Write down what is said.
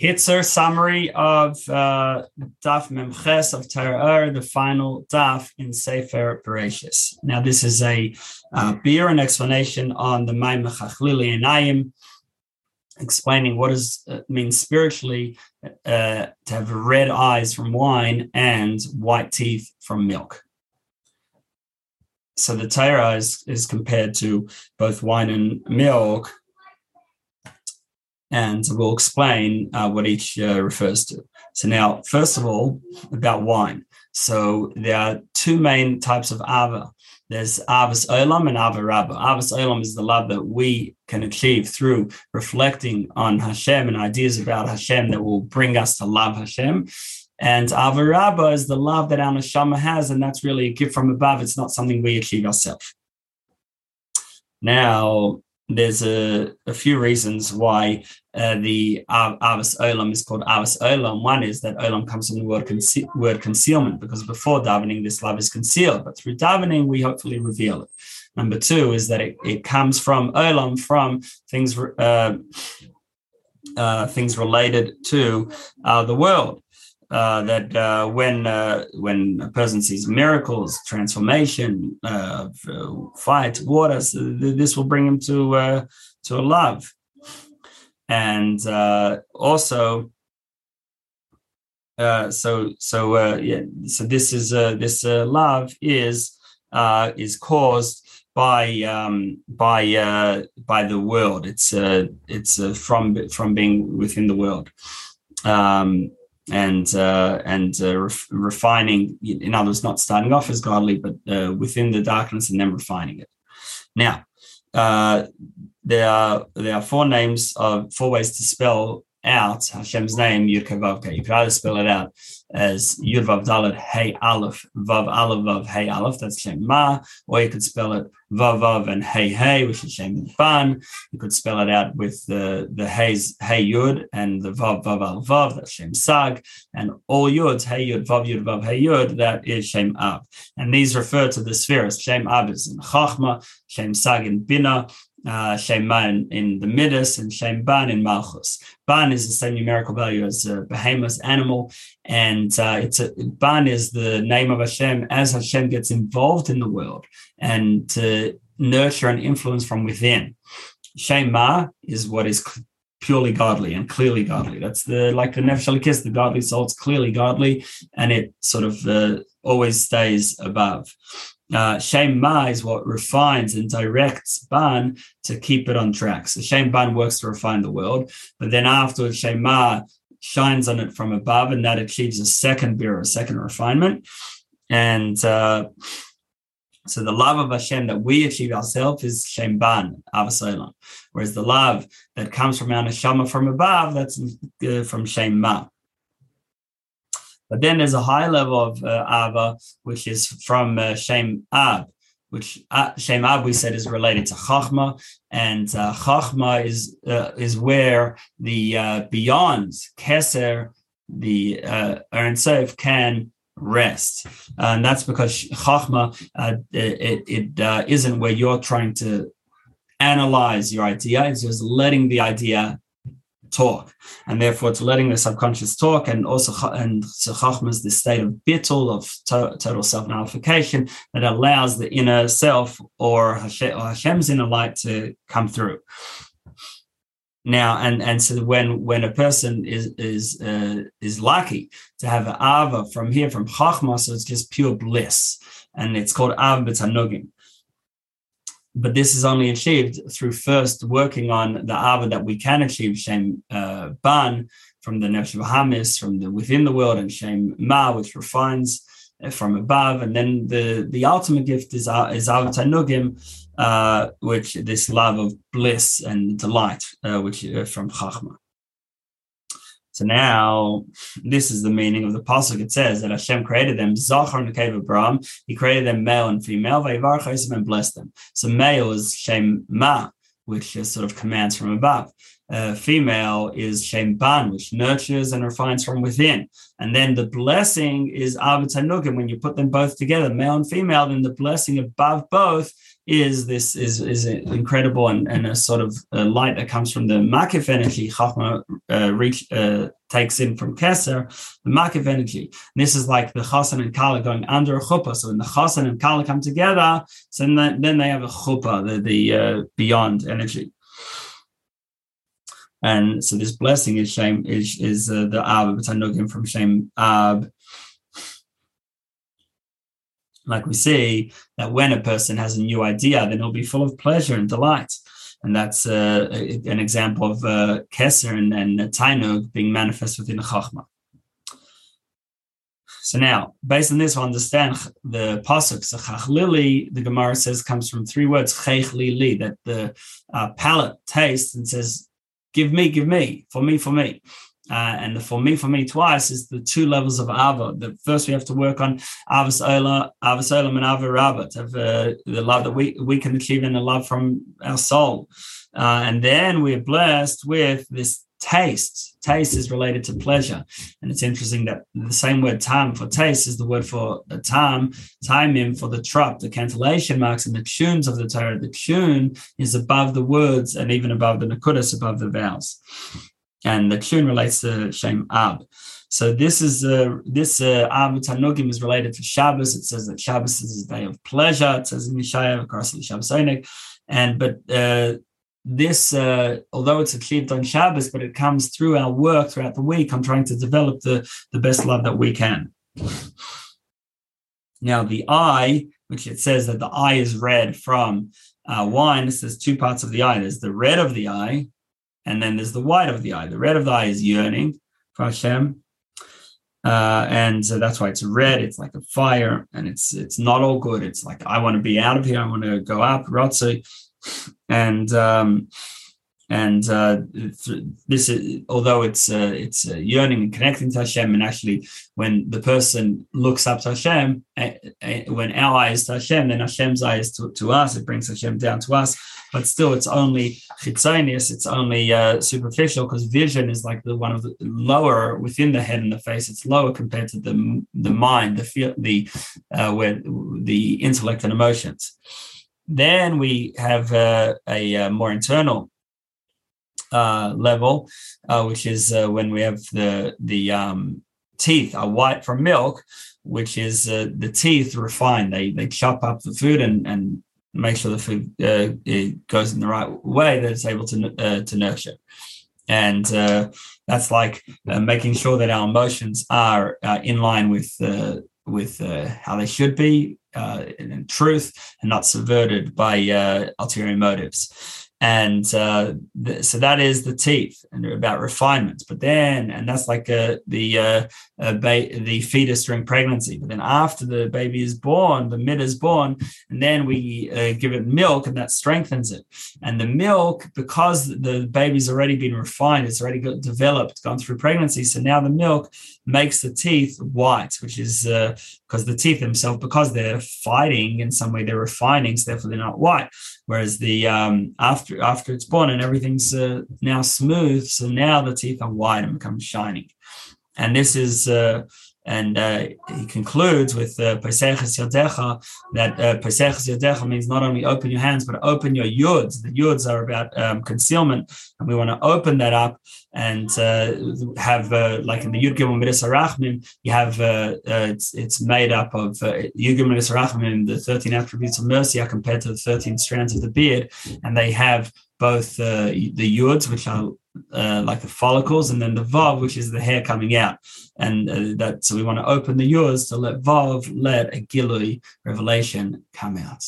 Hitzer summary of uh, Daf Memches of Torah, the final Daf in Sefer Bereshis. Now, this is a uh, biur and explanation on the maamar Chachlili Einayim, explaining what does it uh, mean spiritually uh, to have red eyes from wine and white teeth from milk. So the Torah is, is compared to both wine and milk and we'll explain uh, what each uh, refers to. So now, first of all, about wine. So there are two main types of ava. There's avas olam and ava rabba. Avas olam is the love that we can achieve through reflecting on Hashem and ideas about Hashem that will bring us to love Hashem. And ava rabba is the love that our neshama has, and that's really a gift from above. It's not something we achieve ourselves. Now, there's a, a few reasons why uh, the Avas Olam is called Avas Olam. One is that Olam comes from the word, conce- word concealment, because before davening, this love is concealed, but through davening, we hopefully reveal it. Number two is that it, it comes from Olam, from things, uh, uh, things related to uh, the world. Uh, that uh, when uh, when a person sees miracles, transformation, uh, fight, water, this will bring him to uh, to love, and uh, also. so so yeah so this is this love is is caused by um, by by the world it's it's from from being within the world um, and uh, and uh, ref- refining. In other words, not starting off as godly, but uh, within the darkness and then refining it. Now, uh, there are there are four names of four ways to spell out Hashem's name Yud. You could either spell it out as Yud Vav Dalet Hey Aleph Vav Aleph Vav Hey Aleph. That's Shem Ma. Or you could spell it Vav Vav and Hey Hey, which is Shem Ban. You could spell it out with the the Hey's Hey Yud and the Vav Vav Al Vav. That's Shem Sag. And all Yuds Hey Yud Vav Yud Vav Hey Yud. That is Shem Ab. And these refer to the spheres. Shem Ab is in Chachma. Shem Sag in Bina uh, Sheman in the Midas and Shem Ban in Malchus. Ban is the same numerical value as a behema animal, and uh, it's a Ban is the name of Hashem as Hashem gets involved in the world and to nurture and influence from within. Shem Ma is what is purely godly and clearly godly. That's the like the nefesh the godly soul. It's clearly godly, and it sort of uh, always stays above uh, Shem Ma is what refines and directs Ban to keep it on track. So Shem Ban works to refine the world, but then afterwards Shem Ma shines on it from above, and that achieves a second bir, a second refinement. And uh, so the love of Hashem that we achieve ourselves is Shem Ban, Avasolam. Whereas the love that comes from our neshama from above, that's uh, from Shem Ma. But then there's a high level of uh, Ava, which is from uh, Shem Ab, which uh, Shem Ab we said is related to Chachma, and uh, Chachma is uh, is where the uh, beyond Keser, the uh, Ohr Ein Sof can rest, and that's because Chachma uh, it, it uh, isn't where you're trying to analyze your idea; it's just letting the idea talk, and therefore it's letting the subconscious talk, and also and so chachma is the state of bittul of to, total self nullification that allows the inner self or, Hashem, or Hashem's inner light to come through. Now, and and so when when a person is is uh, is lucky to have an ava from here from chachma, so it's just pure bliss, and it's called ava b'tanugim but this is only achieved through first working on the ava that we can achieve shem uh, ban from the nefesh hamis from the within the world and shem ma which refines uh, from above. And then the the ultimate gift is uh, is avatanugim uh, which this love of bliss and delight uh, which uh, from chachma so now, this is the meaning of the pasuk. It says that Hashem created them zachar nekev bera'am. He created them male and female. Vayivar and blessed them. So male is Shem Ma, which is sort of commands from above. Uh, female is Shem Ban, which nurtures and refines from within. And then the blessing is Avatanugim. When you put them both together, male and female, then the blessing above both is this is is incredible and, and a sort of light that comes from the makif energy Chachma uh, reach, uh, takes in from Keser, the makif energy. And this is like the Chasan and Kala going under a chuppah. So when the Chasan and Kala come together, so then, then they have a chuppah, the, the uh, beyond energy. And so this blessing is shame is is uh, the Ab Tanugim from Shem Ab like we see that when a person has a new idea, then it'll be full of pleasure and delight. And that's uh, an example of uh, and, and Tainug being manifest within Chachma. So now, based on this, we understand the pasuk. So chachlili, the Gemara says, comes from three words, chechlili, that the uh, palate tastes and says, "Give me, give me, for me, for me." Uh, and the for me, for me twice is the two levels of Ava. The first we have to work on Avas Ola, Avas Olam and Ava Rabba, to have uh, the love that we, we can achieve in the love from our soul. Uh, and then we're blessed with this taste. Taste is related to pleasure. And it's interesting that the same word tam for taste is the word for a time, timim for the trop, the cantillation marks and the tunes of the Torah. The tune is above the words and even above the nakudas, above the vowels and the tune relates to Shem Ab. So this is uh, this uh, Ab Tanugim is related to Shabbos. It says that Shabbos is a day of pleasure. It says in Yeshaya, of course, Shabbos Oneg. And but uh, this, uh, although it's achieved on Shabbos, but it comes through our work throughout the week. I'm trying to develop the the best love that we can. Now the eye, which it says that the eye is red from uh, wine. It says two parts of the eye. There's the red of the eye, and then there's the white of the eye. The red of the eye is yearning for Hashem. Uh, and so that's why it's red. It's like a fire, and it's it's not all good. It's like I want to be out of here. I want to go up, Rotzi, and um, and uh, this is although it's uh, it's uh, yearning and connecting to Hashem, and actually when the person looks up to Hashem, when our eyes to Hashem, then Hashem's eyes to, to us. It brings Hashem down to us, but still, it's only chitzonius. It's only uh, superficial because vision is like the one of the lower within the head and the face. It's lower compared to the the mind, the feel, the uh, where the intellect and emotions. Then we have uh, a, a more internal uh, level, uh, which is uh, when we have the the um, teeth are white from milk, which is uh, the teeth refined. They they chop up the food and and make sure the food uh, it goes in the right way that it's able to uh, to nurture. And that's like making sure that our emotions are in line with with how they should be in truth and not subverted by ulterior motives. And uh, so that is the teeth and about refinements. But then and that's like uh, the uh, ba- the fetus during pregnancy. But then after the baby is born the mid is born and then we uh, give it milk and that strengthens it. And the milk because the baby's already been refined it's already got developed gone through pregnancy so now the milk makes the teeth white which is because uh, the teeth themselves because they're fighting in some way they're refining so therefore they're not white. Whereas the um, after after it's born and everything's uh, now smooth so now the teeth are white and become shining. And this is uh, and uh, he concludes with uh, Yodecha that uh, Yodecha means not only open your hands, but open your yuds. The yuds are about um, concealment, and we want to open that up and uh, have, uh, like in the Yud Gimel Midas you have, uh, uh, it's, it's made up of uh, Yud Gimel the 13 attributes of mercy are compared to the 13 strands of the beard, and they have both uh, the yuds, which are uh, like the follicles, and then the vav, which is the hair coming out. And uh, that so we want to open the yuds to let vav, let a gilui revelation come out.